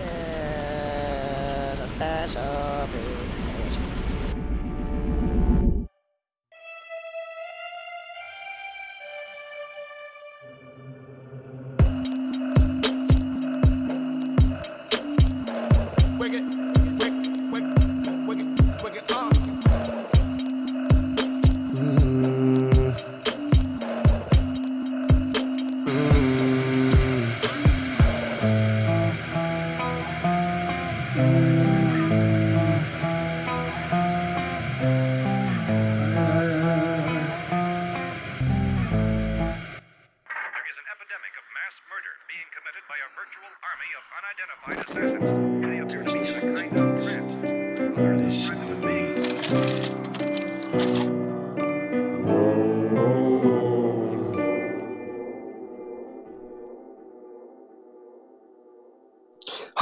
Is a special presentation.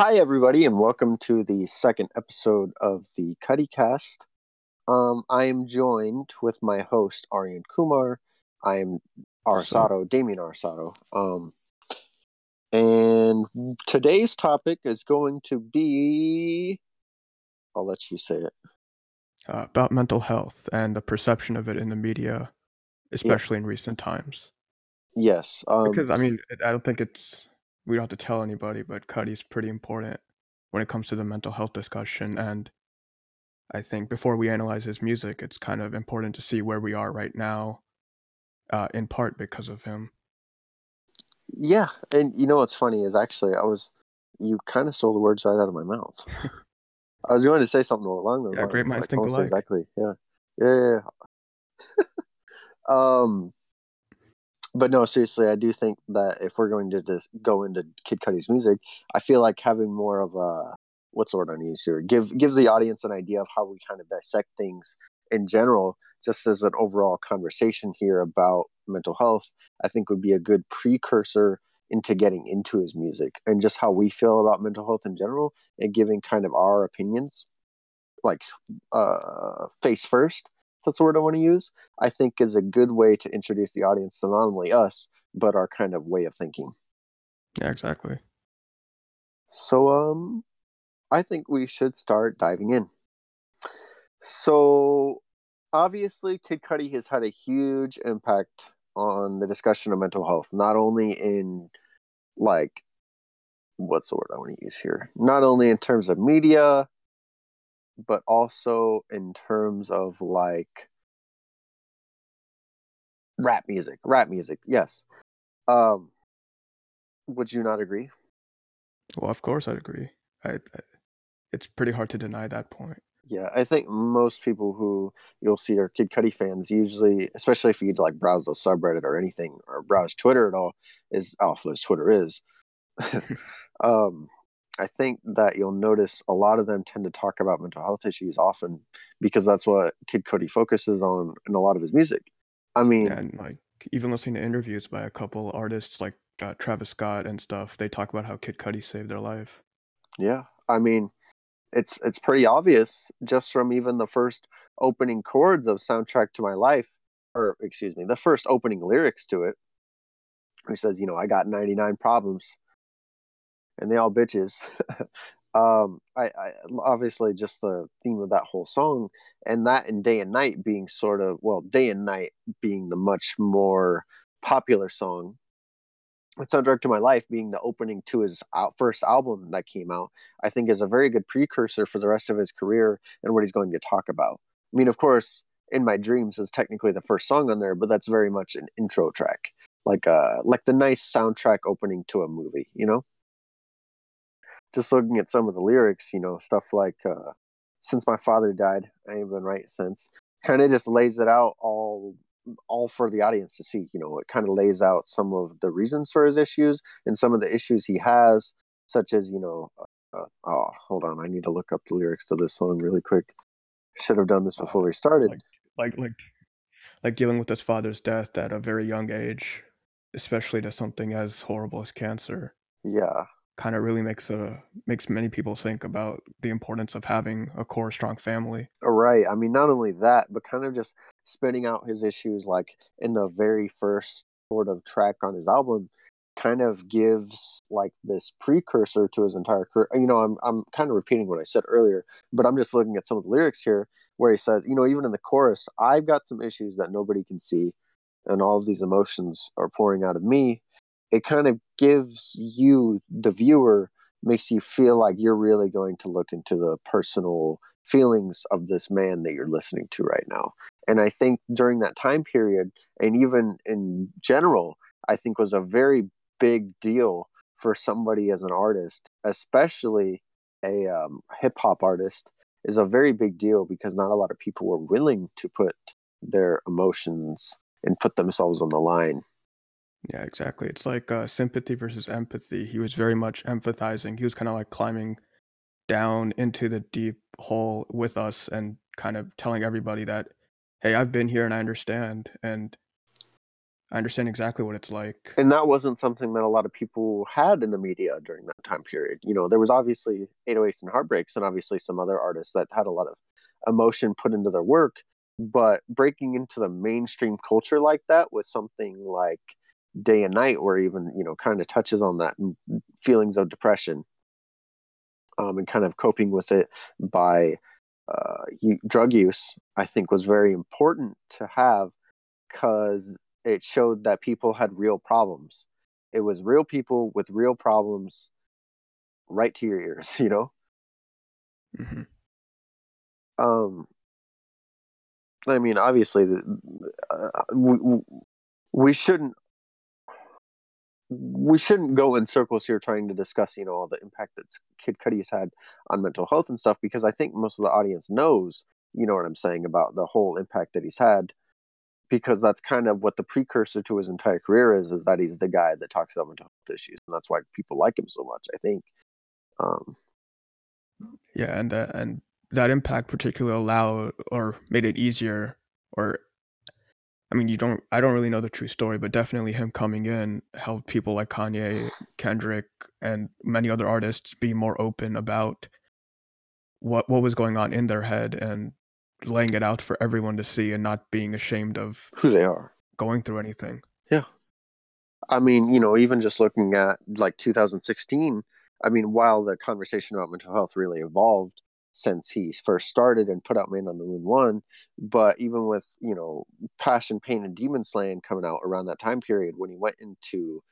Hi, everybody, and welcome to the second episode of the Cudi Cast. Um, I am joined with my host Aryan Kumar. I am Arsato, Damien Arsato. Um, and today's topic is going to be. I'll let you say it. uh, about mental health and the perception of it in the media, especially in recent times. Yes. Um, Because I mean, I don't think it's we don't have to tell anybody, but Cudi's pretty important when it comes to the mental health discussion. And I think before we analyze his music, it's kind of important to see where we are right now, uh, in part because of him. yeah, and you know what's funny is actually I was. You kind of stole the words right out of my mouth. I was going to say something along those Yeah, lines. great minds like, think alike. Exactly. Yeah. Yeah. yeah, yeah. um, but no, seriously, I do think that if we're going to just go into Kid Cudi's music, I feel like having more of a what's the word I need here? Give give the audience an idea of how we kind of dissect things in general, just as an overall conversation here about mental health. I think would be a good precursor into getting into his music and just how we feel about mental health in general and giving kind of our opinions like uh face first that's the word i want to use i think is a good way to introduce the audience to not only us but our kind of way of thinking. Yeah, exactly. so um i think we should start diving in. So obviously kid cudi has had a huge impact on the discussion of mental health not only in like what's the word i want to use here? Not only in terms of media but also in terms of like rap music rap music yes um would you not agree Well, of course, I'd agree. I, I it's pretty hard to deny that point. yeah i think most people who you'll see are kid cudi fans usually especially if you like browse the subreddit or anything or browse twitter at all is oh as twitter is um i think that you'll notice a lot of them tend to talk about mental health issues often because that's what kid cudi focuses on in a lot of his music i mean and like even listening to interviews by a couple artists like uh, Travis Scott and stuff, they talk about how Kid Cudi saved their life. Yeah, I mean, it's it's pretty obvious just from even the first opening chords of "Soundtrack to My Life," or excuse me, the first opening lyrics to it. He says, "You know, I got ninety nine problems, and they all bitches." um, I, I obviously just the theme of that whole song, and that and "Day and Night" being sort of well, "Day and Night" being the much more popular song. With soundtrack to my life being the opening to his out, first album that came out i think is a very good precursor for the rest of his career and what he's going to talk about. I mean of course in my dreams is technically the first song on there but that's very much an intro track like uh like the nice soundtrack opening to a movie you know just looking at some of the lyrics you know stuff like uh since my father died i ain't been right since kind of just lays it out all all for the audience to see. You know, it kind of lays out some of the reasons for his issues and some of the issues he has, such as you know, uh, oh, hold on, I need to look up the lyrics to this song really quick. Should have done this before we started. Like, like, like, like dealing with his father's death at a very young age, especially to something as horrible as cancer, yeah, kind of really makes a makes many people think about the importance of having a core, strong family. Uh, right. I mean, not only that, but kind of just spinning out his issues, like in the very first sort of track on his album. kind of gives like this precursor to his entire career. You know, I'm I'm kind of repeating what I said earlier, but I'm just looking at some of the lyrics here where he says, you know, even in the chorus, I've got some issues that nobody can see, and all of these emotions are pouring out of me. It kind of gives you, the viewer, makes you feel like you're really going to look into the personal feelings of this man that you're listening to right now. And I think during that time period, and even in general, I think was a very big deal for somebody as an artist, especially a um, hip hop artist, is a very big deal because not a lot of people were willing to put their emotions and put themselves on the line. Yeah, exactly. It's like uh, sympathy versus empathy. He was very much empathizing. He was kind of like climbing down into the deep hole with us and kind of telling everybody that, hey, I've been here and I understand. And I understand exactly what it's like. And that wasn't something that a lot of people had in the media during that time period. You know, there was obviously 808s and Heartbreaks, and obviously some other artists that had a lot of emotion put into their work. But breaking into the mainstream culture like that was something like Day and Night, where even, you know, kind of touches on that feelings of depression um, and kind of coping with it by uh, drug use, I think was very important to have because it showed that people had real problems. It was real people with real problems right to your ears, you know? Mm-hmm. Um, I mean, obviously, the, uh, we, we shouldn't we shouldn't go in circles here trying to discuss, you know, all the impact that Kid Cudi has had on mental health and stuff, because I think most of the audience knows, you know what I'm saying about the whole impact that he's had because that's kind of what the precursor to his entire career is is that he's the guy that talks about mental health issues and that's why people like him so much i think. Um, yeah and that and that impact particularly allowed or made it easier or i mean you don't i don't really know the true story but definitely him coming in helped people like kanye kendrick and many other artists be more open about what what was going on in their head and laying it out for everyone to see and not being ashamed of who they are going through anything. Yeah. I mean, you know, even just looking at like 2016, I mean, while the conversation about mental health really evolved since he first started and put out Man on the Moon 1, but even with, you know, Passion, Pain, and Demon Slaying coming out around that time period when he went into,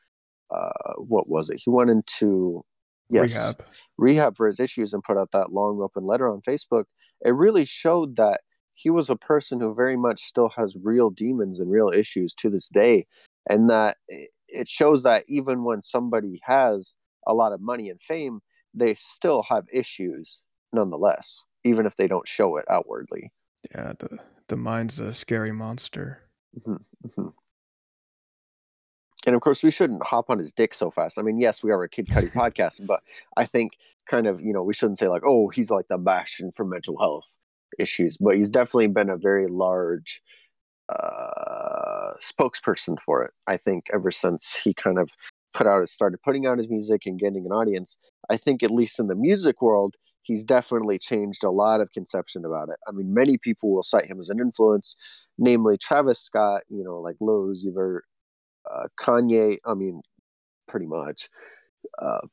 uh, what was it? He went into, yes, rehab. rehab for his issues and put out that long open letter on Facebook it really showed that he was a person who very much still has real demons and real issues to this day and that it shows that even when somebody has a lot of money and fame they still have issues nonetheless even if they don't show it outwardly. Yeah the the mind's a scary monster. Mm-hmm, mm-hmm. and of course we shouldn't hop on his dick so fast. I mean yes we are a kid cudi podcast but i think kind of you know we shouldn't say like oh he's like the bastion for mental health issues but he's definitely been a very large uh, spokesperson for it i think ever since he kind of put out started putting out his music and getting an audience. I think at least in the music world he's definitely changed a lot of conception about it i mean many people will cite him as an influence namely travis scott you know like lil uzi vert uh, kanye i mean pretty much uh,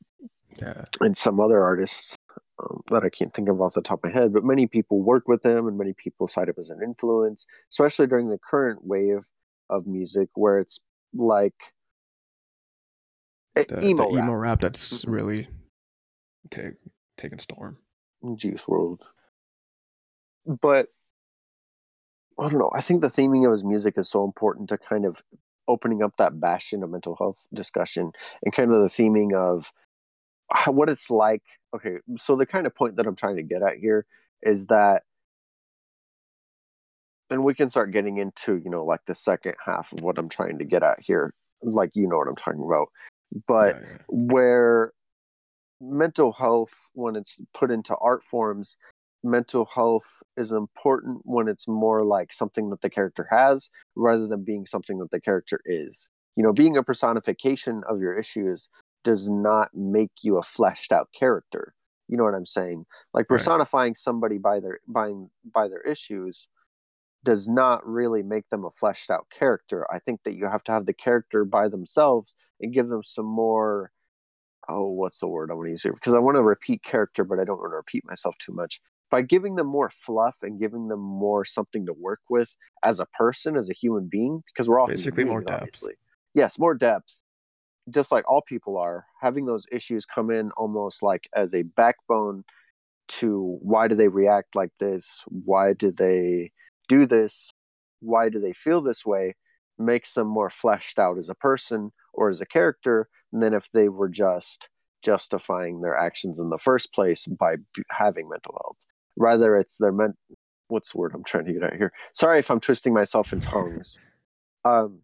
yeah. and some other artists um, that I can't think of off the top of my head, but many people work with him and many people cite him as an influence, especially during the current wave of music where it's like the, emo, the rap. emo rap that's mm-hmm. really okay, taking storm. Juice WRLD. But I don't know. I think the theming of his music is so important to kind of opening up that bastion of mental health discussion and kind of the theming of how, what it's like. Okay, so the kind of point that I'm trying to get at here is that, and we can start getting into you know like the second half of what I'm trying to get at here, like you know what I'm talking about, but yeah, yeah. where mental health when it's put into art forms mental health is important when it's more like something that the character has rather than being something that the character is you know being a personification of your issues does not make you a fleshed out character. You know what I'm saying? Like personifying right. somebody by their by by their issues does not really make them a fleshed out character. I think that you have to have the character by themselves and give them some more oh, what's the word I want to use here? Because I want to repeat character, but I don't want to repeat myself too much. By giving them more fluff and giving them more something to work with as a person, as a human being, because we're all Basically more depth. obviously. Yes, more depth. Just like all people are, having those issues come in almost like as a backbone to why do they react like this? Why do they do this? Why do they feel this way? Makes them more fleshed out as a person or as a character than if they were just justifying their actions in the first place by b- having mental health. Rather, it's their men. What's the word I'm trying to get out here? Sorry if I'm twisting myself in tongues. Um,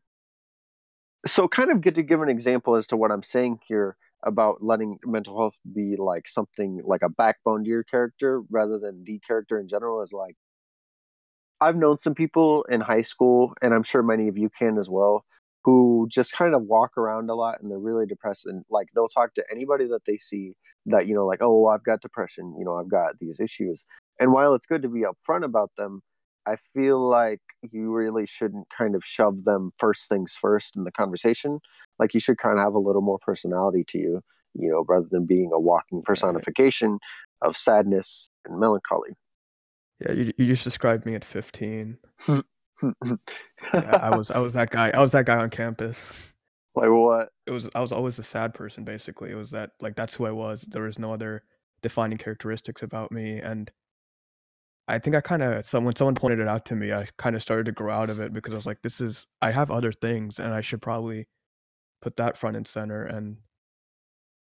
so, kind of get to give an example as to what I'm saying here about letting mental health be like something like a backbone to your character rather than the character in general is like I've known some people in high school, and I'm sure many of you can as well, who just kind of walk around a lot and they're really depressed. And like they'll talk to anybody that they see that, you know, like, oh, I've got depression, you know, I've got these issues. And while it's good to be upfront about them, I feel like you really shouldn't kind of shove them first things first in the conversation. Like you should kind of have a little more personality to you, you know, rather than being a walking personification of sadness and melancholy. Yeah, you you just described me at 15. Hmm. Yeah, I was I was that guy. I was that guy on campus. like what? It was I was always a sad person basically. It was that like that's who I was. There was no other defining characteristics about me and I think I kind of so when someone pointed it out to me, I kind of started to grow out of it because I was like this is I have other things and I should probably put that front and center and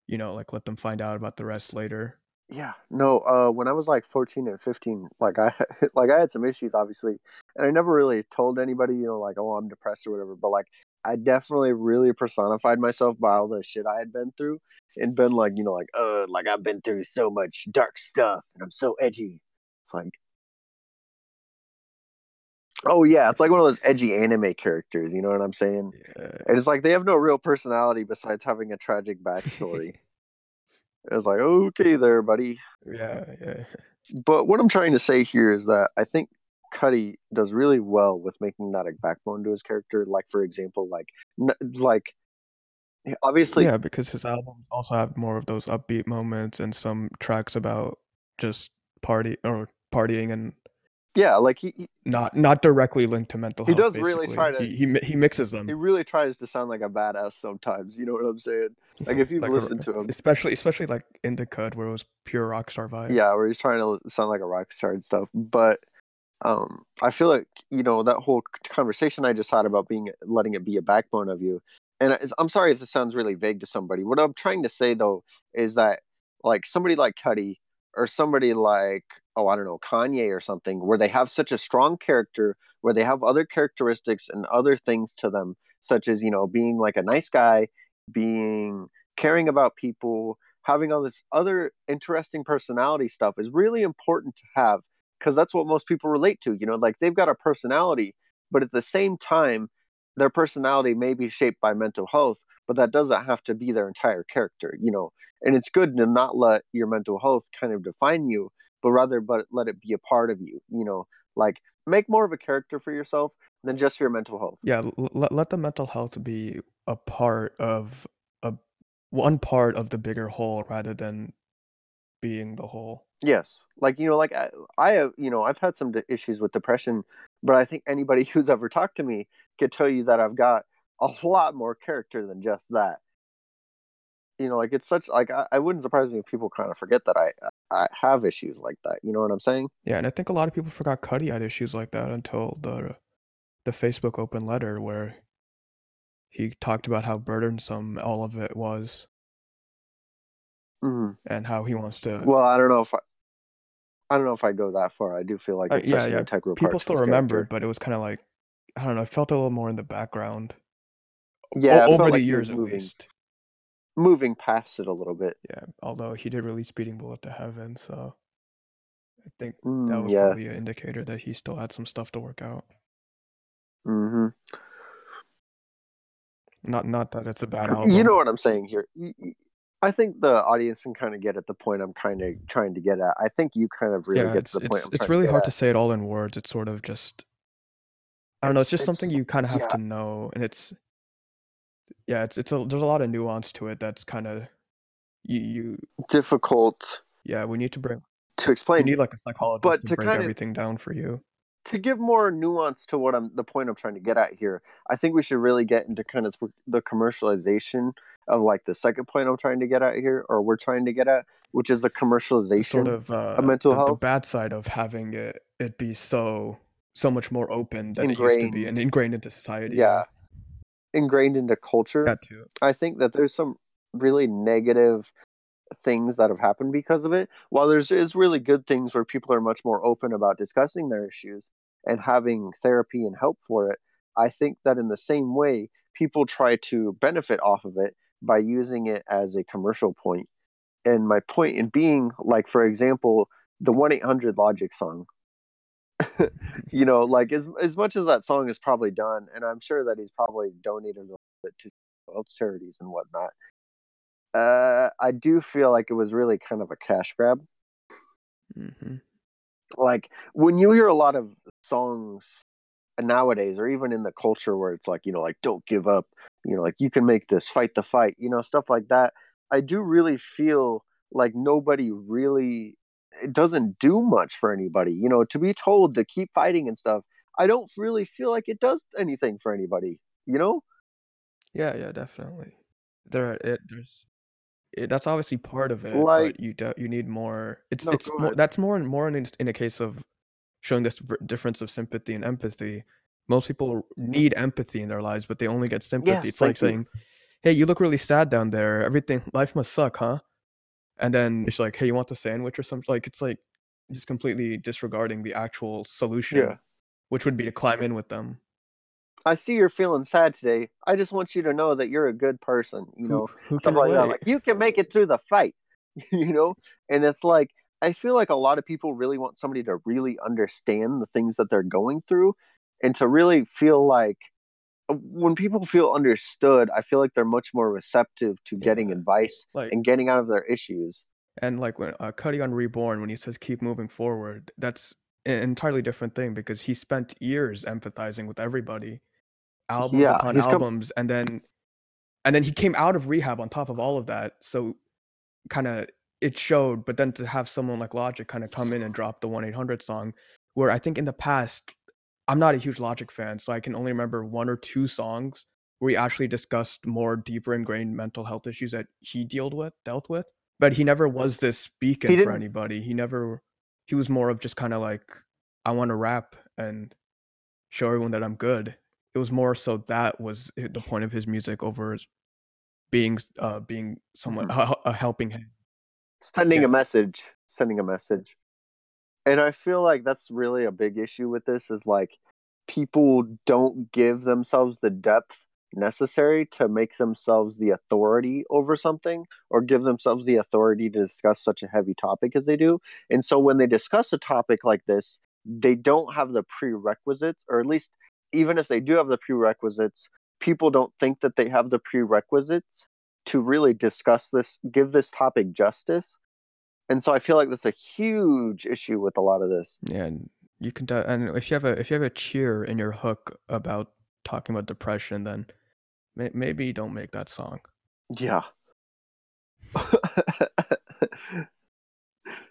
you know, like let them find out about the rest later. Yeah, no. Uh, when I was like fourteen and fifteen, like I like I had some issues, obviously, and I never really told anybody, you know, like oh I'm depressed or whatever. But like I definitely really personified myself by all the shit I had been through, and been like, you know, like uh, like I've been through so much dark stuff, and I'm so edgy. It's like, oh yeah, it's like one of those edgy anime characters. You know what I'm saying? Yeah. And it's like they have no real personality besides having a tragic backstory. It's like okay, there, buddy. Yeah, yeah. But what I'm trying to say here is that I think Cudi does really well with making that a backbone to his character. Like for example, like n- like obviously yeah, because his albums also have more of those upbeat moments and some tracks about just party or partying and yeah, like he not not directly linked to mental health. He health. does really try to- He, he he mixes them. he really tries to sound like a badass sometimes. You know what I'm saying? Like if you've Like a- listened to him, especially especially like Indicud, where it was pure rock star vibe. yeah, where he's trying to sound like a rock star and stuff. But um, I feel like you know that whole conversation I just had about being letting it be a backbone of you. And I'm sorry if this sounds really vague to somebody. What I'm trying to say though is that like somebody like Cudi or somebody like oh I don't know Kanye or something, where they have such a strong character, where they have other characteristics and other things to them, such as you know being like a nice guy, being caring about people, having all this other interesting personality stuff is really important to have because that's what most people relate to. You know, like they've got a personality, but at the same time, their personality may be shaped by mental health, but that doesn't have to be their entire character. You know, and it's good to not let your mental health kind of define you, but rather, but let it be a part of you. You know, like make more of a character for yourself than just your mental health. yeah. l- Let let the mental health be a part of a one part of the bigger whole rather than being the whole. Yes, like you know, like I, I have, you know, I've had some issues with depression, but I think anybody who's ever talked to me could tell you that I've got a lot more character than just that. You know, like it's such like I, I wouldn't surprise me if people kind of forget that I I have issues like that. You know what I'm saying? Yeah, and I think a lot of people forgot Cudi had issues like that until the the Facebook open letter where he talked about how burdensome all of it was hmm and how he wants to. Well, I don't know if I, I don't know if I go that far. I do feel like Uh, it's yeah, yeah, people still remembered, character. but it was kind of like I don't know. It felt a little more in the background. O- Yeah, felt over the like years at least. moving past it a little bit. Yeah, although he did release "Speedin' Bullet to Heaven," so I think that Mm, was yeah. probably an indicator that he still had some stuff to work out. Mm-hmm. Not not that it's a bad album. You know what I'm saying here. I think the audience can kind of get at the point I'm kind of trying to get at. I think you kind of really yeah, get to the point it's it's really to hard at. to say it all in words. It's sort of just I don't know. It's It's- just something you kind of have yeah. to know, and it's yeah, it's it's a there's a lot of nuance to it. That's kind of you you difficult yeah. We need to bring to explain. need like a psychologist but to, to break of- everything down for you. to give more nuance to what I'm the point I'm trying to get at here, I think we should really get into kind of the commercialization of like the second point I'm trying to get at here, or we're trying to get at, which is the commercialization. sort of uh, mental the, health. the bad side of having it it be so so much more open than it used to be and Ingrained. ingrained into society. yeah, ingrained into culture. that too. I think that there's some really negative things that have happened because of it. While there's is really good things where people are much more open about discussing their issues and having therapy and help for it, I think that in the same way, people try to benefit off of it by using it as a commercial point. And my point in being, like for example, the one eight hundred Logic song. you know, like as as much as that song is probably done, and I'm sure that he's probably donated a little bit to charities and whatnot. Uh, I do feel like it was really kind of a cash grab. Mm-hmm. Like when you hear a lot of songs nowadays, or even in the culture where it's like, you know, like don't give up, you know, like you can make this, fight the fight, you know, stuff like that. I do really feel like nobody really it doesn't do much for anybody. You know, to be told to keep fighting and stuff, I don't really feel like it does anything for anybody. You know? Yeah, yeah, definitely. There, it, there's it, that's obviously part of it, Like- but you don't, you need more. It's No, it's more, that's more and more in in a case of showing this difference of sympathy and empathy. Most people need empathy in their lives, but they only get sympathy. Yes, it's like you. saying, "Hey, you look really sad down there. Everything, life must suck, huh?" And then it's like, "Hey, you want the sandwich or something?" Like it's like just completely disregarding the actual solution, Yeah. which would be to climb in with them. I see you're feeling sad today. I just want you to know that you're a good person. You know, who can like that. Like you can make it through the fight, you know. And it's like I feel like a lot of people really want somebody to really understand the things that they're going through, and to really feel like when people feel understood, I feel like they're much more receptive to getting Yeah. advice Like and getting out of their issues. And like when uh, Cudi on Reborn, when he says keep moving forward, that's an entirely different thing because he spent years empathizing with everybody, albums Yeah, upon albums, and then and then he came out of rehab on top of all of that. So kind of it showed, but then to have someone like Logic kind of come in and drop the one eight hundred song, where I think in the past, I'm not a huge Logic fan, so I can only remember one or two songs where he actually discussed more deeper ingrained mental health issues that he dealt with, dealt with. But he never was this beacon for anybody. He never. He was more of just kind of like, I want to rap and show everyone that I'm good. It was more so that was the point of his music over being uh being someone Mm-hmm. a, a helping hand. sending Yeah. a message sending a message and i feel like that's really a big issue with this is like people don't give themselves the depth necessary to make themselves the authority over something or give themselves the authority to discuss such a heavy topic as they do and so when they discuss a topic like this they don't have the prerequisites or at least even if they do have the prerequisites people don't think that they have the prerequisites to really discuss this, give this topic justice. And so I feel like that's a huge issue with a lot of this. Yeah, and you can. de- And if you have a if you have a cheer in your hook about talking about depression, then may, maybe don't make that song. Yeah.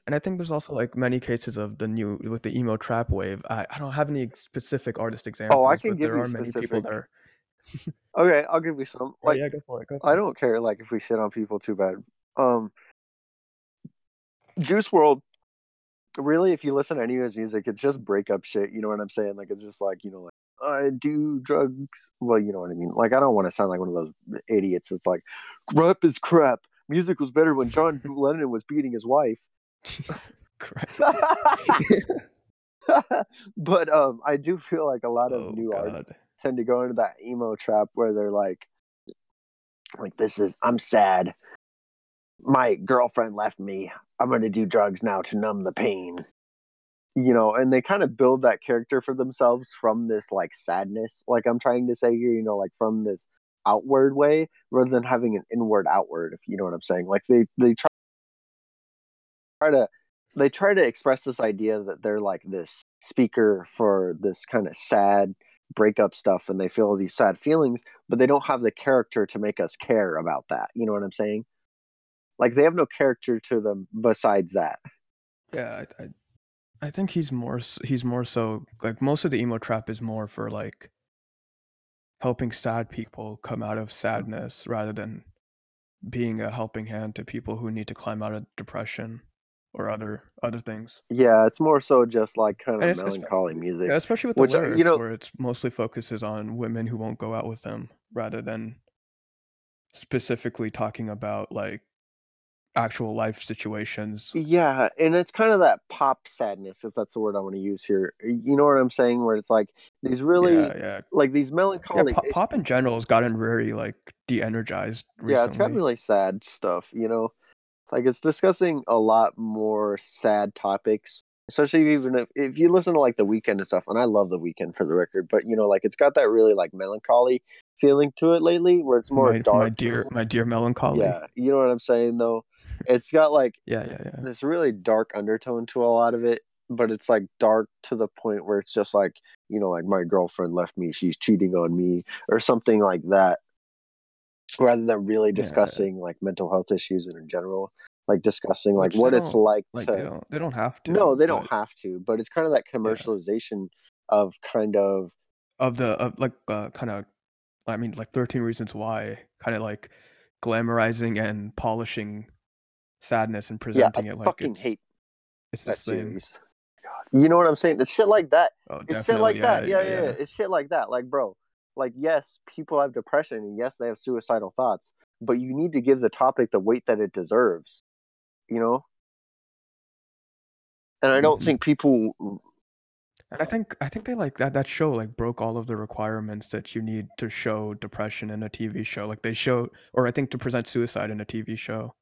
And I think there's also like many cases of the new with the emo trap wave. I, I don't have any specific artist examples, Oh, I can but give there you are many people are. okay, I'll give you some. Oh, Like yeah, go for it. Go for I don't care like if we shit on people too bad. Um Juice WRLD really if you listen to any of his music, it's just breakup shit, you know what I'm saying? Like it's just like, you know, like I do drugs. Well, you know what I mean. Like I don't want to sound like one of those idiots that's like rap is crap. Music was better when John Lennon was beating his wife. Jesus Christ. but um I do feel like a lot of Oh new artists tend to go into that emo trap where they're like like this is I'm sad. My girlfriend left me. I'm going to do drugs now to numb the pain. You know, and they kind of build that character for themselves from this like sadness, like I'm trying to say here, you know, like from this outward way rather than having an inward outward, if you know what I'm saying. Like they they try try to they try to express this idea that they're like this speaker for this kind of sad breakup stuff and they feel these sad feelings, but they don't have the character to make us care about that. You know what I'm saying? Like they have no character to them besides that. Yeah, I, I, I think he's more he's more so like most of the emo trap is more for like helping sad people come out of sadness rather than being a helping hand to people who need to climb out of depression or other other things. Yeah, it's more so just like kind of melancholy music. Yeah, especially with the Which, uh, lyrics you know- where it's mostly focuses on women who won't go out with them rather than specifically talking about like actual life situations. Yeah, and it's kind of that pop sadness, if that's the word I want to use here. You know what I'm saying? Where it's like these really yeah, yeah. like these Yeah, melancholy. pop, pop in general has gotten very like de-energized recently. yeah, it's got really sad stuff. You know, like it's discussing a lot more sad topics. Especially even if, if you listen to like the Weeknd and stuff, and I love the Weeknd for the record, but you know, like it's got that really like melancholy feeling to it lately, where it's more my, dark. my dear, my dear melancholy. yeah, you know what I'm saying though. It's got like yeah, yeah. yeah. this really dark undertone to a lot of it but it's like dark to the point where it's just like you know like my girlfriend left me she's cheating on me or something like that rather than really Yeah. discussing like mental health issues in general like discussing like Which they what it's like, Like to they don't, they don't have to. no they but don't have to but it's kind of that commercialization of kind of Of the of like uh, kind of, I mean, like Thirteen Reasons Why, kind of like glamorizing and polishing sadness and yeah presenting i it like fucking it's, hate it's this thing. God. you know what i'm saying it's shit like that Oh, it's shit like yeah, that. Yeah, yeah, yeah. It's shit like that. Like, bro, like, yes, people have depression and yes, they have suicidal thoughts, but you need to give the topic the weight that it deserves, you know? And I don't Mhm. think people, And I think I think they like that that show like broke all of the requirements that you need to show depression in a TV show. Like they showed or I think to present suicide in a TV show.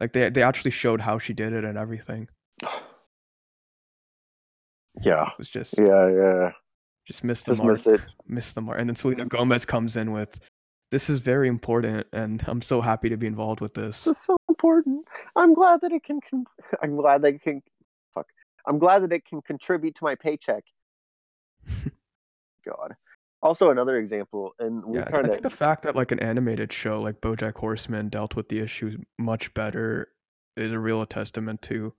Like they they actually showed how she did it and everything. yeah, It was just yeah, yeah. just missed the Just mark. miss it. Missed the mark. And then Selena Gomez comes in with this is very important and I'm so happy to be involved with this. This is so important. I'm glad that it can, con- I'm glad that it can, fuck. I'm glad that it can contribute to my paycheck. God. Also, another example, and we Yeah, I kind think the fact that like an animated show like BoJack Horseman dealt with the issue much better is a real testament to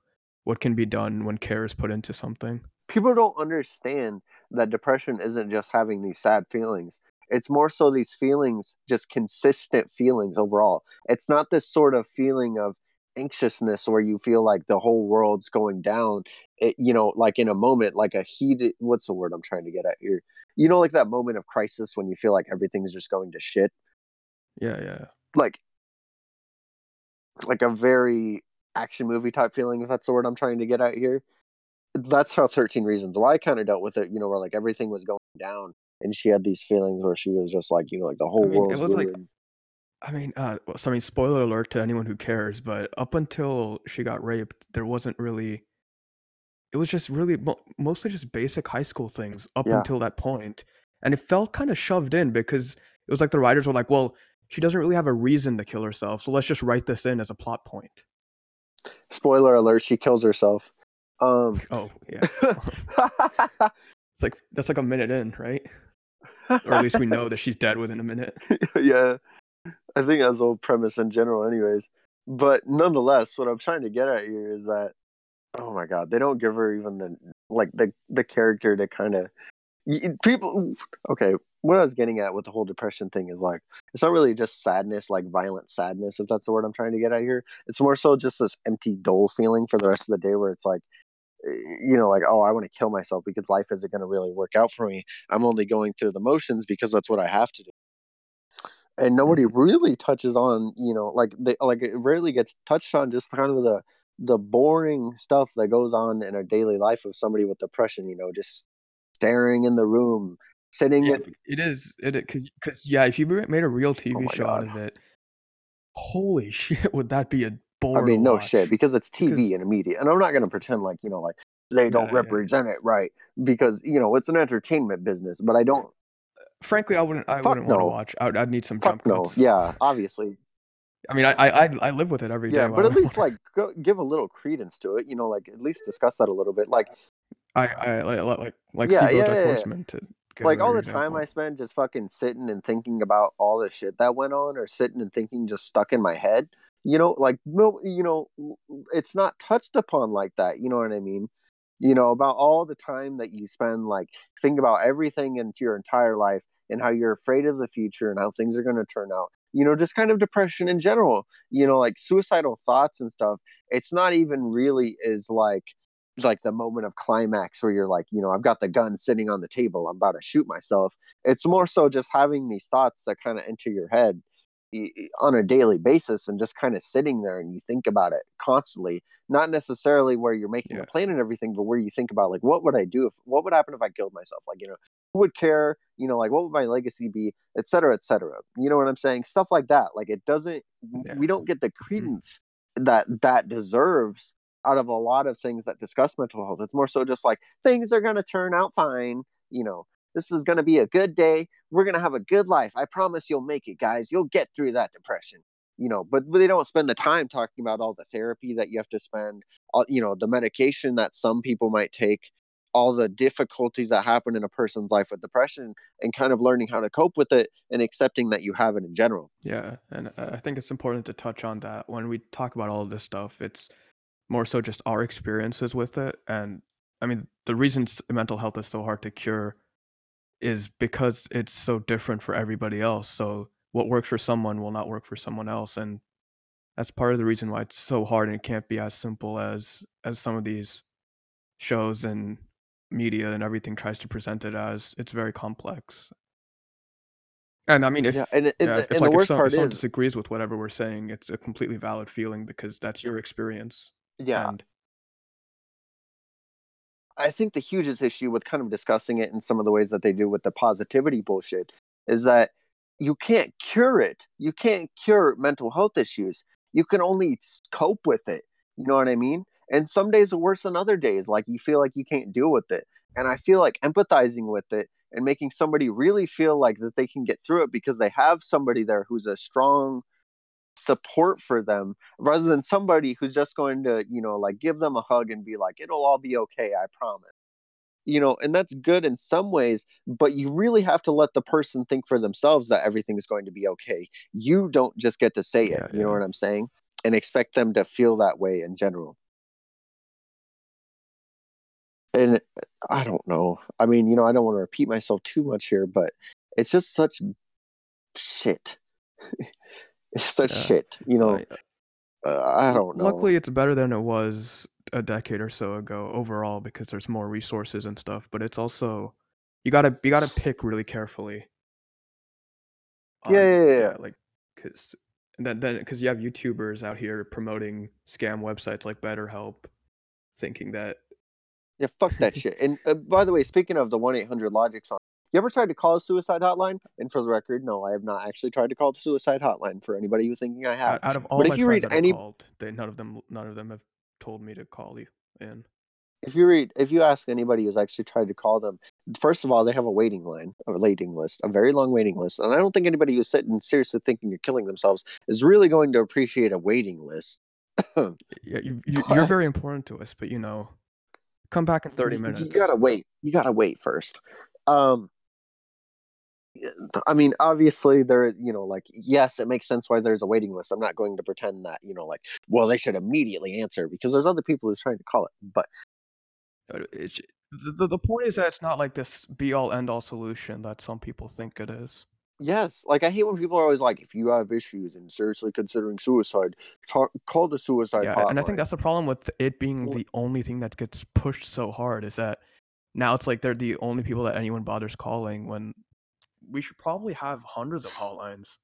what can be done when care is put into something. people don't understand that depression isn't just having these sad feelings. It's more so these feelings, just consistent feelings overall. It's not this sort of feeling of anxiousness where you feel like the whole world's going down. It, you know, like in a moment, like a heated, what's the word I'm trying to get at here? You know, like that moment of crisis when you feel like everything's just going to shit. Yeah, yeah. Like, like a very action movie type feeling, if that's the word I'm trying to get at here that's how 13 reasons why i kind of dealt with it you know where like everything was going down and she had these feelings where she was just like you know like the whole mean, it world's was like- I mean, uh, so I mean, spoiler alert to anyone who cares, but up until she got raped, there wasn't really. It was just really mo- mostly just basic high school things up Yeah. until that point, and it felt kind of shoved in because it was like the writers were like, "Well, she doesn't really have a reason to kill herself, so let's just write this in as a plot point." spoiler alert she kills herself um Oh yeah, it's like that's like a minute in, right? Or at least we know that she's dead within a minute. yeah i think that's the whole premise in general anyways but nonetheless what i'm trying to get at here is that oh my god they don't give her even the like the the character to kind of people okay what i was getting at with the whole depression thing is like it's not really just sadness like violent sadness if that's the word i'm trying to get at here. It's more so just this empty dull feeling for the rest of the day where it's like you know like oh i want to kill myself because life isn't going to really work out for me. I'm only going through the motions because that's what i have to do. And nobody mm-hmm. really touches on you know like they like it rarely gets touched on just kind of the the boring stuff that goes on in a daily life of somebody with depression you know just staring in the room sitting Yeah, at it is. It because yeah, if you made a real TV Oh show out of it, holy shit, would that be a bore? i mean no watch. shit because it's tv Because- and media and i'm not going to pretend like you know like they don't Yeah, yeah. represent it right because you know it's an entertainment business but i don't Frankly, I wouldn't. I Fuck wouldn't want to no. watch. I would, I'd need some jump fuck no yeah obviously I mean, I I I, live with it every day. yeah but at least like go, give a little credence to it you know like at least discuss that a little bit like I I like like like Yeah, yeah, yeah, yeah. Horseman to like all the example. time I spend just fucking sitting and thinking about all the shit that went on, or sitting and thinking just stuck in my head. You know, like no, you know, it's not touched upon like that. You know what I mean? You know about all the time that you spend like think about everything into your entire life and how you're afraid of the future and how things are going to turn out. You know, just kind of depression in general. You know, like suicidal thoughts and stuff. It's not even really is like like the moment of climax where you're like, you know, I've got the gun sitting on the table, I'm about to shoot myself. It's more so just having these thoughts that kind of enter your head on a daily basis and just kind of sitting there and you think about it constantly. Not necessarily where you're making Yeah. a plan and everything, but where you think about like, what would I do if, what would happen if I killed myself? Like, you know, would care? You know, like what would my legacy be, et cetera, et cetera. You know what I'm saying? Stuff like that. Like it doesn't, Yeah. we don't get the mm-hmm. credence that that deserves out of a lot of things that discuss mental health. It's more so just like things are going to turn out fine. You know, this is going to be a good day. We're going to have a good life. I promise you'll make it, guys. You'll get through that depression. You know, but, but they don't spend the time talking about all the therapy that you have to spend, all, you know, the medication that some people might take, all the difficulties that happen in a person's life with depression, and kind of learning how to cope with it and accepting that you have it in general. Yeah, and uh, I think it's important to touch on that when we talk about all of this stuff. It's more so just our experiences with it, and I mean the reason mental health is so hard to cure is because it's so different for everybody else. So what works for someone will not work for someone else, and that's part of the reason why it's so hard and it can't be as simple as as some of these shows and media and everything tries to present it as. It's very complex. And I mean, if yeah, and, it- yeah, the, if, and like the worst some, part someone is, disagrees with whatever we're saying, it's a completely valid feeling because that's your experience. yeah, And I think the hugest issue with kind of discussing it in some of the ways that they do with the positivity bullshit is that you can't cure it. You can't cure mental health issues. You can only cope with it. You know what I mean? And some days are worse than other days. Like you feel like you can't deal with it. And I feel like empathizing with it and making somebody really feel like that they can get through it because they have somebody there who's a strong support for them rather than somebody who's just going to, you know, like give them a hug and be like, it'll all be okay, I promise. You know, and that's good in some ways, but you really have to let the person think for themselves that everything's going to be okay. You don't just get to say it, Yeah, you know yeah. what I'm saying? And expect them to feel that way in general. And I don't know. I mean, you know, I don't want to repeat myself too much here, but it's just such shit. it's such Yeah. shit, you know. I- Uh, I don't know. luckily, it's better than it was a decade or so ago overall because there's more resources and stuff. But it's also you gotta you gotta pick really carefully. Yeah, yeah, yeah, yeah. like because then then because you have YouTubers out here promoting scam websites like BetterHelp, thinking that Yeah, fuck that shit. And uh, by the way, speaking of the one eight hundred Logic song, you ever tried to call a suicide hotline? And for the record, no, I have not actually tried to call the suicide hotline. For anybody who's thinking I have, out, out of all But my if you friends read any- called, they none of them none of them have told me to call you in. if you read, if you ask anybody who's actually tried to call them, first of all, they have a waiting line, a waiting list, a very long waiting list, and I don't think anybody who's sitting seriously thinking you're killing themselves is really going to appreciate a waiting list. Yeah, you, you you're very important to us, but you know, come back in thirty minutes. You gotta wait. You gotta wait first. Um, I mean, obviously, there. You know, like yes, it makes sense why there's a waiting list. I'm not going to pretend that you know, like, well, they should immediately answer because there's other people who's trying to call it. But It's, the, the the point is that it's not like this be all end all solution that some people think it is. Yes, like I hate when people are always like, if you have issues and seriously considering suicide, talk, call the suicide yeah, hotline. and I think that's the problem with it being the only thing that gets pushed so hard is that now it's like they're the only people that anyone bothers calling when we should probably have hundreds of hotlines.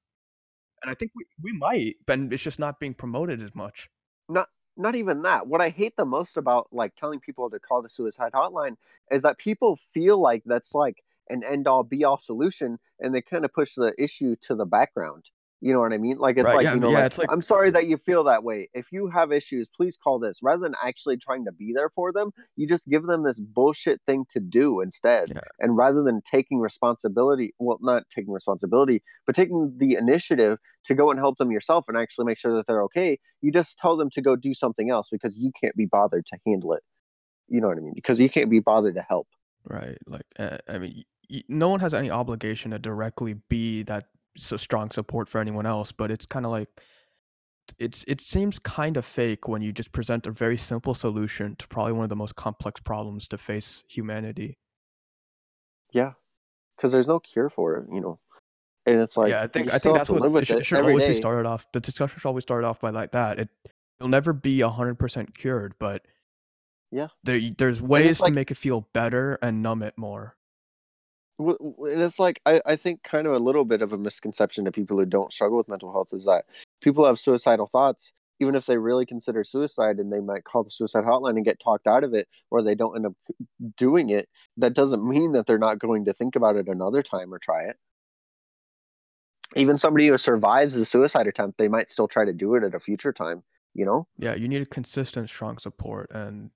And I think we, we might, but it's just not being promoted as much. Not not even that. What I hate the most about like telling people to call the suicide hotline is that people feel like that's like an end all be all solution and they kind of push the issue to the background. You know what I mean? Like it's Right, like, yeah, you know, yeah, like, like- I'm sorry that you feel that way. If you have issues, please call this. Rather than actually trying to be there for them, you just give them this bullshit thing to do instead. Yeah. And rather than taking responsibility, well, not taking responsibility, but taking the initiative to go and help them yourself and actually make sure that they're okay, you just tell them to go do something else because you can't be bothered to handle it. You know what I mean? Because you can't be bothered to help. Right. Like, uh, I mean, no one has any obligation to directly be that so strong support for anyone else, but it's kind of like it's it seems kind of fake when you just present a very simple solution to probably one of the most complex problems to face humanity. Yeah, because there's no cure for it, you know. And it's like yeah, I think I think that's what it should, it should always be started off. The discussion should always start off by like that. It it'll never be hundred percent cured, but Yeah. there there's ways to make it feel better and numb it more. And it's like I, I think kind of a little bit of a misconception to people who don't struggle with mental health is that people have suicidal thoughts, even if they really consider suicide, and they might call the suicide hotline and get talked out of it, or they don't end up doing it. That doesn't mean that they're not going to think about it another time or try it. Even somebody who survives a suicide attempt, they might still try to do it at a future time. You know? Yeah, you need a consistent, strong support, and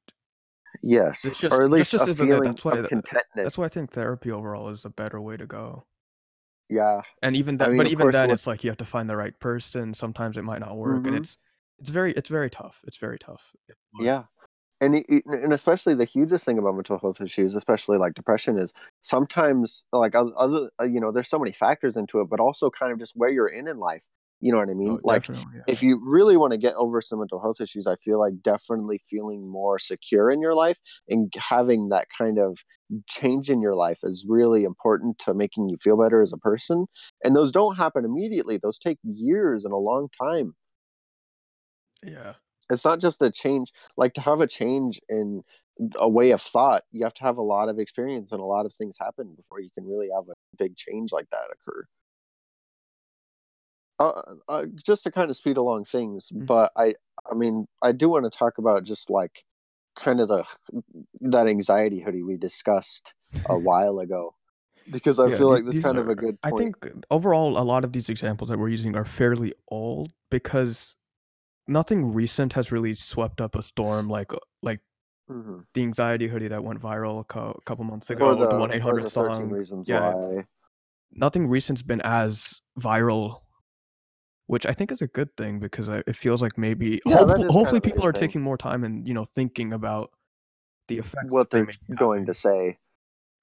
Yes, It's just- or at least just a feeling That's why of contentness. that's why I think therapy overall is a better way to go. yeah, And even I that, mean, but even then, it's like you have to find the right person. Sometimes it might not work, Mhm. and it's it's very it's very tough. It's very tough. Yeah. And it, it- and especially the hugest thing about mental health issues, especially like depression, is sometimes like other uh, you know there's so many factors into it, but also kind of just where you're in in life. You know what I mean? So like yeah. if you really want to get over some mental health issues, I feel like definitely feeling more secure in your life and having that kind of change in your life is really important to making you feel better as a person. And those don't happen immediately; those take years and a long time. yeah, it's not just a change like to have a change in a way of thought you have to have a lot of experience and a lot of things happen before you can really have a big change like that occur uh, uh, just to kind of speed along things Mhm. but i i mean i do want to talk about just like kind of the that anxiety hoodie we discussed a while ago because i Yeah, feel like this kind of a good I think overall, a lot of these examples that we're using are fairly old because nothing recent has really swept up a storm like uh, like Mhm. the anxiety hoodie that went viral a cou- couple months ago. or the, one eight hundred the 13 song. reasons yeah. why Nothing recent's been as viral, which I think is a good thing because I, it feels like maybe Yeah, hopefully, hopefully people are thing. taking more time and you know thinking about the effects what they they're be going to say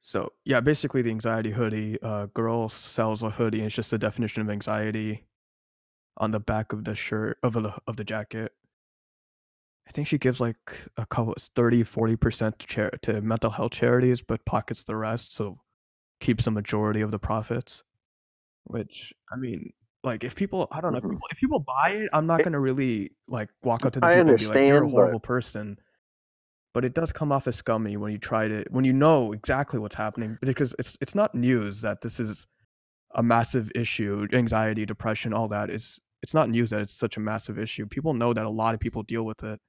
So yeah, basically the anxiety hoodie. Uh, girl sells a hoodie, and it's just the definition of anxiety on the back of the shirt of the of the jacket. I think she gives like a couple 30 40 percent to char- to mental health charities, but pockets the rest, so keeps the majority of the profits. Which I mean, like if people, I don't know, if Mhm. people, if people buy it, I'm not gonna really like walk up to the I people and be like, "You're a understand, but- horrible person." But it does come off as scummy when you try to when you know exactly what's happening because it's it's not news that this is a massive issue, anxiety, depression, all that is it's not news that it's such a massive issue. People know that a lot of people deal with it.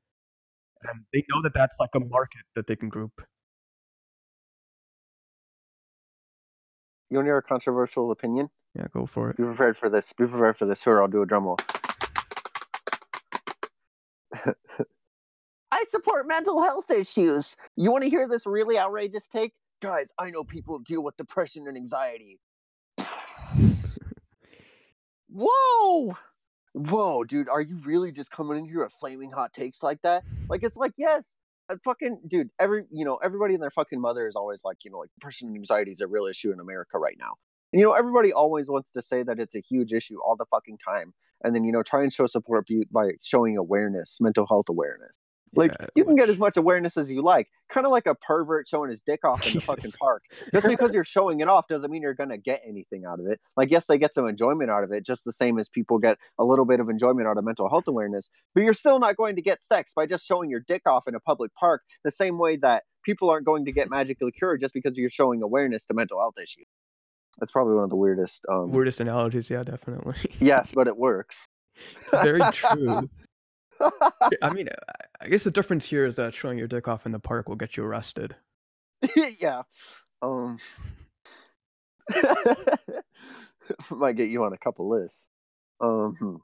And they know that that's like a market that they can group. you want to hear a controversial opinion Yeah, go for it. Be prepared for this. Be prepared for this. Here, I'll do a drum roll. I support mental health issues. You want to hear this really outrageous take? Guys, I know people deal with depression and anxiety. Whoa! Whoa, dude, are you really just coming in here with flaming hot takes like that? Like, it's like, yes, fucking, dude, every, you know, everybody and their fucking mother is always like, you know, like, depression and anxiety is a real issue in America right now. And, you know, everybody always wants to say that it's a huge issue all the fucking time. And then, you know, try and show support by showing awareness, mental health awareness. Like, Yeah, you can get as much awareness as you like. Kind of like a pervert showing his dick off in the fucking park. Just because you're showing it off doesn't mean you're going to get anything out of it. Like, yes, they get some enjoyment out of it, just the same as people get a little bit of enjoyment out of mental health awareness. But you're still not going to get sex by just showing your dick off in a public park, the same way that people aren't going to get magically cured just because you're showing awareness to mental health issues. That's probably one of the weirdest. Um, Weirdest analogies, yeah, definitely. Yes, but it works. it's very true. I mean, I- guess the difference here is that showing your dick off in the park will get you arrested. yeah. Um might get you on a couple lists. Um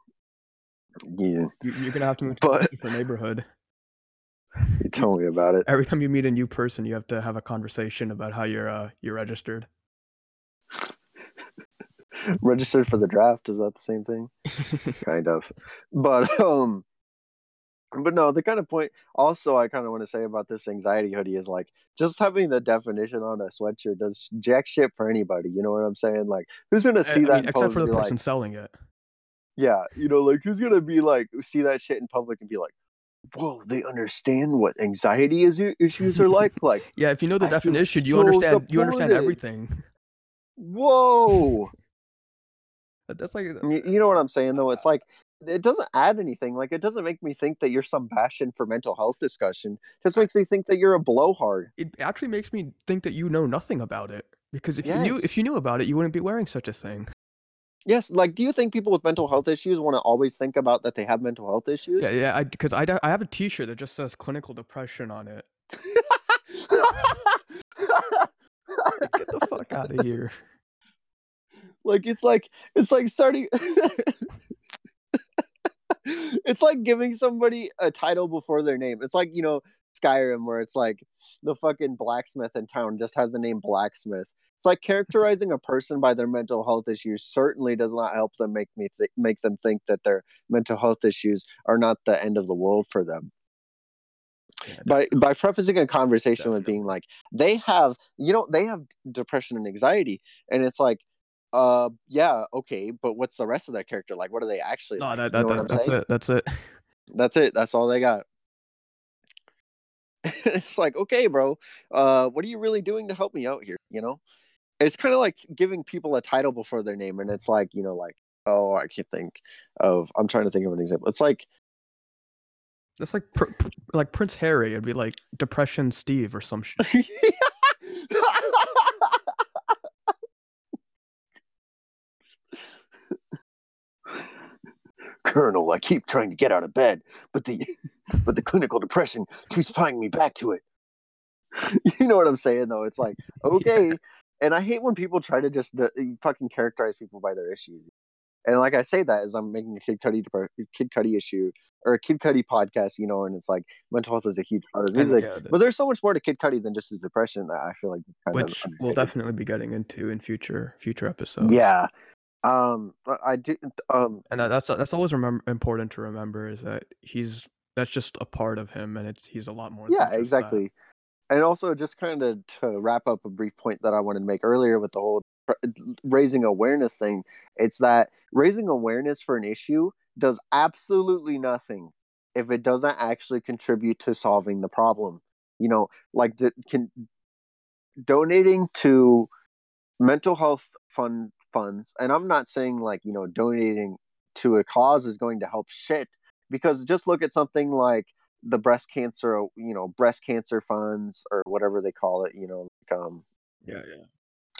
yeah, You, you're gonna have to move to But- a different neighborhood. you tell me about it. Every time you meet a new person, you have to have a conversation about how you're uh, you're registered. Registered for the draft, is that the same thing? kind of. But um but no, the kind of point also I kind of want to say about this anxiety hoodie is like just having the definition on a sweatshirt does jack shit for anybody. You know what I'm saying? Like, who's gonna see I that? mean, except for the person like, selling it. yeah, you know, like who's gonna be like see that shit in public and be like, whoa, they understand what anxiety is issues are like. Like, Yeah, if you know the I definition, you so understand. You understand everything. Whoa. That's like uh, you, you know what I'm saying though? It's uh, like it doesn't add anything. Like it doesn't make me think that you're some bastion for mental health discussion. It just makes me think that you're a blowhard. it actually makes me think that you know nothing about it. Because if you knew if you knew about it, you wouldn't be wearing such a thing. Yes, like do you think people with mental health issues want to always think about that they have mental health issues? Yeah, yeah. Because I, I have a T-shirt that just says clinical depression on it. Get the fuck out of here. like it's like it's like starting it's like giving somebody a title before their name. It's like you know skyrim where it's like the fucking blacksmith in town just has the name blacksmith. It's like characterizing a person by their mental health issues certainly does not help them make me th- make them think that their mental health issues are not the end of the world for them by by prefacing a conversation with being like they have you know they have depression and anxiety and it's like uh yeah okay but what's the rest of that character like what are they actually no, like? that, You know that, that that's saying? it. That's it. that's it that's all they got it's like okay bro uh what are you really doing to help me out here you know it's kind of like giving people a title before their name and it's like you know like oh i can't think of i'm trying to think of an example it's like That's like pr- pr- like Prince Harry. It'd be like Depression Steve or some shit. Colonel, I keep trying to get out of bed, but the but the clinical depression keeps finding me back to it. You know what I'm saying though? It's like, okay. And I hate when people try to just uh, fucking characterize people by their issues. And like I say that as I'm making a Kid Cudi Kid Cudi issue or a Kid Cudi podcast, you know, and it's like mental health is a huge part of music. yeah, the- But there's so much more to Kid Cudi than just his depression that I feel like kind which of we'll definitely be getting into in future future episodes. Yeah. Um I do um and that, that's that's always remember, important to remember is that he's that's just a part of him, and it's he's a lot more. yeah than just that. exactly and also just kind of to wrap up a brief point that i wanted to make earlier with the whole raising awareness thing it's that raising awareness for an issue does absolutely nothing if it doesn't actually contribute to solving the problem you know like d- can donating to mental health fund funds and i'm not saying like you know donating to a cause is going to help shit because just look at something like the breast cancer you know breast cancer funds or whatever they call it you know like um Yeah, yeah.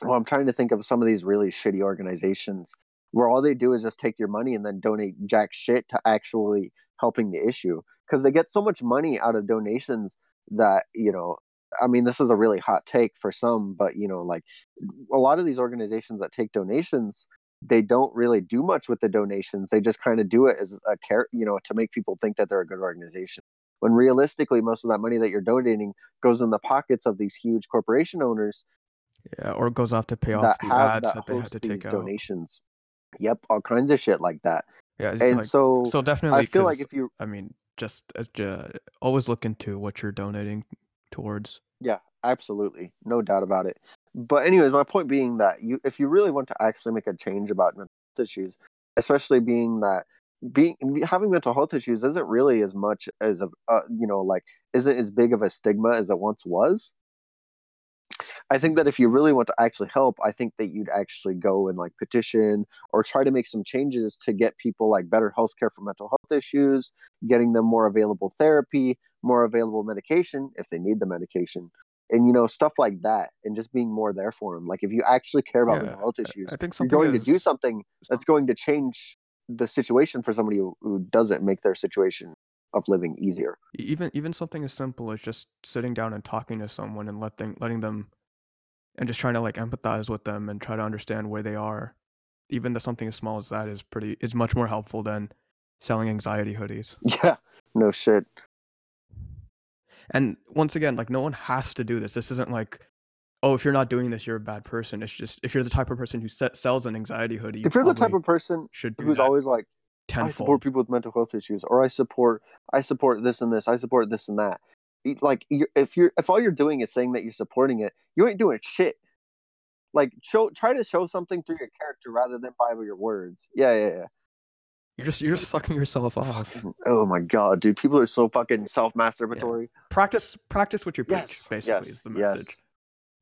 Well i'm trying to think of some of these really shitty organizations where all they do is just take your money and then donate jack shit to actually helping the issue because they get so much money out of donations that you know i mean this is a really hot take for some but you know like a lot of these organizations that take donations they don't really do much with the donations they just kind of do it as a care you know to make people think that they're a good organization when realistically most of that money that you're donating goes in the pockets of these huge corporation owners Yeah, or it goes off to pay off that the have ads that that, they had to take out. donations yep all kinds of shit like that Yeah, and like, so, so definitely. i feel like if you I mean, just as ju- always look into what you're donating towards. Yeah, absolutely, no doubt about it. But anyways, my point being that you, if you really want to actually make a change about mental health issues, especially being that being having mental health issues isn't really as much as a uh, you know like isn't as big of a stigma as it once was. I think that if you really want to actually help, I think that you'd actually go and like petition or try to make some changes to get people like better health care for mental health issues, getting them more available therapy, more available medication if they need the medication, and you know stuff like that, and just being more there for them. Like if you actually care about Yeah, mental health issues, I think you're going to do something that's going to change the situation for somebody who, who doesn't make their situation of living easier. Even even something as simple as just sitting down and talking to someone and letting letting them and just trying to like empathize with them and try to understand where they are even though something as small as that is pretty is much more helpful than selling anxiety hoodies Yeah, no shit. and once again like no one has to do this this isn't like oh if you're not doing this you're a bad person it's just if you're the type of person who se- sells an anxiety hoodie you If you're the type of person should who's that. always like I support people with mental health issues, or I support I support this and this, I support this and that. Like you're, if you're if all you're doing is saying that you're supporting it, you ain't doing shit. Like show try to show something through your character rather than by your words. Yeah, yeah, yeah. You're just you're just sucking yourself off. Oh my god, dude, people are so fucking self masturbatory. Practice practice what you preach. Yes, basically, yes, is the yes. message.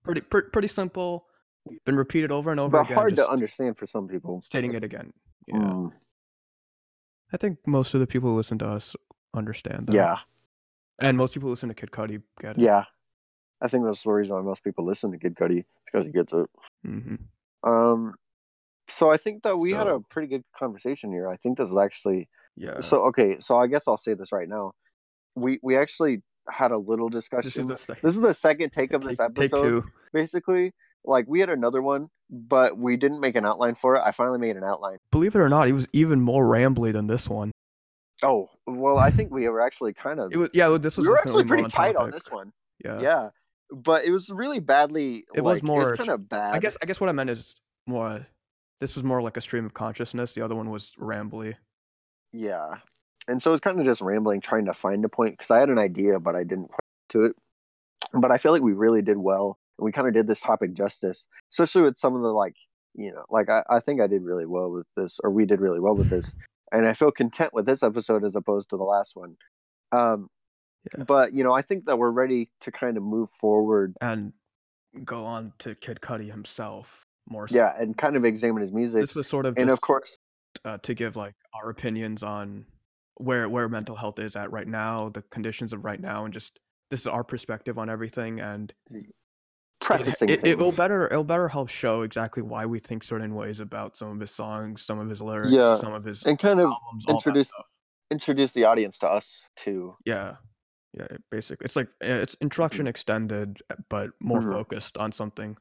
Pretty pretty pretty simple. Been repeated over and over But again. hard to understand for some people. Stating it again. Yeah. Mm, I think most of the people who listen to us understand that. yeah, And most people who listen to Kid Cudi get it. yeah. I think that's the reason why most people listen to Kid Cudi because he gets it. hmm Um, so I think that we had a pretty good conversation here. I think this is actually Yeah. so okay. So I guess I'll say this right now. We we actually had a little this discussion. is the second. This is the second take of this take, take episode, basically. Like we had another one, but we didn't make an outline for it. I finally made an outline. Believe it or not, it was even more rambly than this one. Oh well, I think we were actually kind of It was yeah. This was we were actually pretty on tight on this one. Yeah. Yeah, but it was really badly. It was more kind of bad. I guess I guess what I meant is more. This was more like a stream of consciousness. The other one was rambly. Yeah. And so it's kind of just rambling, trying to find a point because I had an idea, but I didn't quite to it. But I feel like we really did well. We kind of did this topic justice, especially with some of the like, you know, like I, I think I did really well with this, or we did really well with this. And I feel content with this episode as opposed to the last one. Um, Yeah. But, you know, I think that we're ready to kind of move forward. and go on to Kid Cudi himself more. so. Yeah. And kind of examine his music. This was sort of And just of course, uh, to give like our opinions on where where mental health is at right now, the conditions of right now, and just this is our perspective on everything. And prefacing it, it will better it'll better help show exactly why we think certain ways about some of his songs, some of his lyrics, Yeah, some of his and kind of albums. introduce introduce the audience to us too. Yeah. Yeah, basically, it's like uh, it's introduction extended, uh, but more Mhm. focused on something.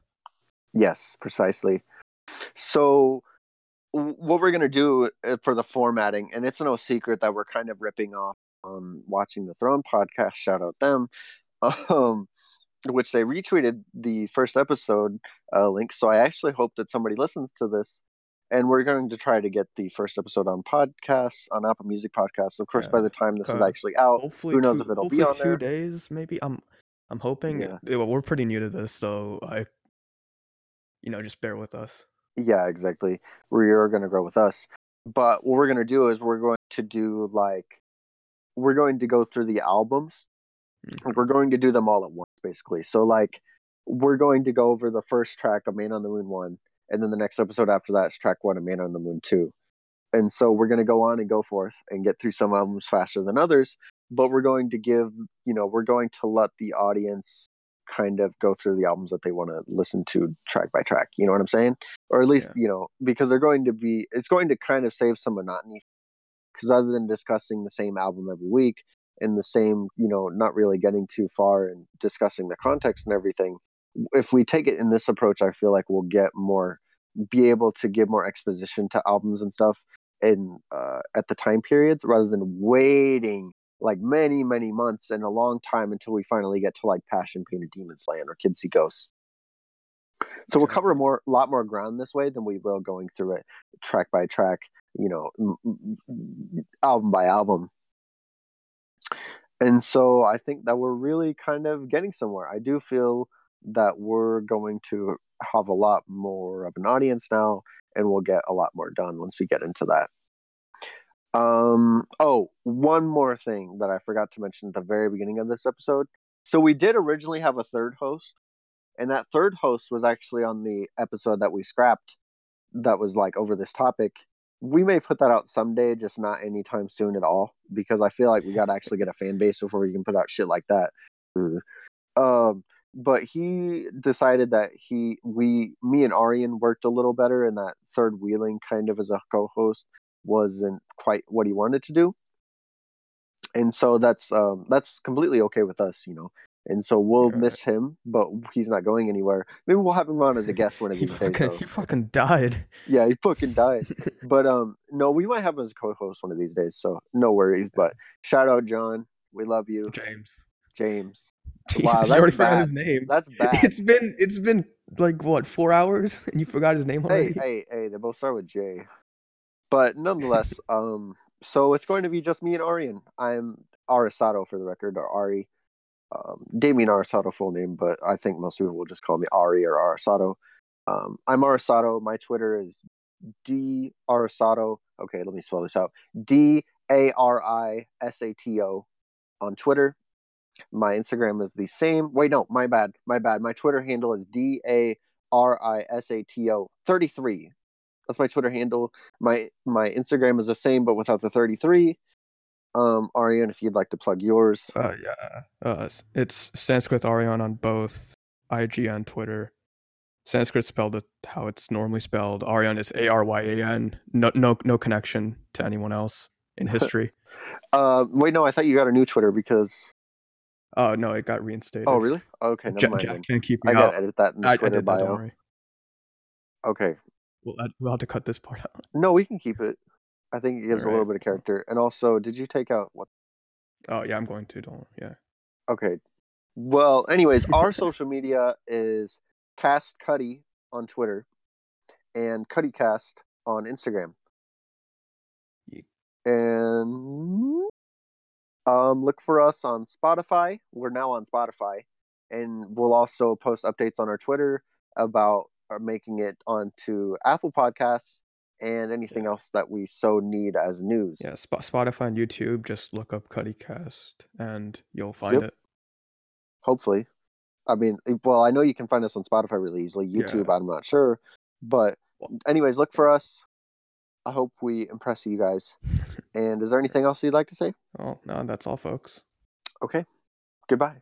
Yes, precisely. So, what we're gonna do uh, for the formatting, and it's no secret that we're kind of ripping off um, watching the Throne podcast. Shout out them, um, which they retweeted the first episode uh, link. So I actually hope that somebody listens to this, and we're going to try to get the first episode on podcasts on Apple Music podcasts. Of course, by the time this is uh, actually out, Hopefully, who knows two, if it'll be on two there. days, maybe. I'm, I'm hoping. Yeah. Yeah, well, we're pretty new to this, so I, you know, just bear with us. Yeah, exactly. We are going to grow with us. But what we're going to do is we're going to do like, we're going to go through the albums. Mhm. Like, We're going to do them all at once, basically. So, like, we're going to go over the first track of Man on the Moon 1, and then the next episode after that is track 1 of Man on the Moon 2. And so we're going to go on and go forth and get through some albums faster than others. But we're going to give, you know, we're going to let the audience kind of go through the albums that they want to listen to track by track. You know what I'm saying? Or at least, Yeah. you know, because they're going to be, it's going to kind of save some monotony. Because other than discussing the same album every week and the same, you know, not really getting too far and discussing the context and everything, if we take it in this approach, I feel like we'll get more, be able to give more exposition to albums and stuff in uh, at the time periods rather than waiting like many many months and a long time until we finally get to like passion pain or Demon Slayin' or kids see ghosts. So we'll cover more a lot more ground this way than we will going through it track by track you know m- m- album by album and so i think that we're really kind of getting somewhere. I do feel that we're going to have a lot more of an audience now and we'll get a lot more done once we get into that. Um oh one more thing that i forgot to mention at the very beginning of this episode. So we did originally have a third host and that third host was actually on the episode that we scrapped that was like over this topic we may put that out someday just not anytime soon at all because i feel like we got to actually get a fan base before we can put out shit like that. Um but he decided that he we me and Aryan worked a little better and that third wheeling kind of as a co-host wasn't quite what he wanted to do. And so that's um that's completely okay with us you know and so we'll Yeah. miss him but he's not going anywhere maybe we'll have him on as a guest one of these days fucking he fucking died. yeah he fucking died but um no we might have him as co-host one of these days so no worries but shout out john we love you James. james Jesus, Wow, you already that's forgot bad. his name. that's bad It's been it's been like what four hours and you forgot his name already. hey hey hey they both start with j but nonetheless, um, so it's going to be just me and Aryan. I'm Arisato for the record, or Ari. Um, Damien Arisato, full name, but I think most people will just call me Ari or Arisato. Um, I'm Arisato. My Twitter is D Arisato. Okay, let me spell this out. D A R I S A T O on Twitter. My Instagram is the same. Wait, no, my bad. My bad. My Twitter handle is D A R I S A T O 33. That's my Twitter handle. My my Instagram is the same but without the 33. Um Aryan, if you'd like to plug yours. Uh, yeah. Uh, it's Sanskrit Aryan on both IG and Twitter. Sanskrit spelled it how it's normally spelled. Aryan is A R Y A N. No, no, no connection to anyone else in history. Uh wait, no, I thought you got a new Twitter because Oh no, it got reinstated. Oh really? Okay, never Jack, mind. Jack can't keep me I gotta edit that in the I, I Twitter did that. Don't bio. worry. Okay. We'll, we'll have to cut this part out. No, we can keep it. I think it gives a little bit of character. And also, did you take out what Oh yeah, I'm going to. Don't. Yeah. Okay. Well, anyways, our social media is Cast Cudi on Twitter and CudiCast on Instagram. Ye- And um, look for us on Spotify. We're now on Spotify, and we'll also post updates on our Twitter about uh, making it onto Apple Podcasts and anything else that we so need as news. Yeah. Sp- Spotify and YouTube. Just look up CudiCast and you'll find Yep. it. hopefully. I mean, well, I know you can find us on Spotify really easily. YouTube, I'm not sure, but anyways, look for us. I hope we impress you guys. And is there anything else you'd like to say? Oh no, that's all, folks. Okay, goodbye.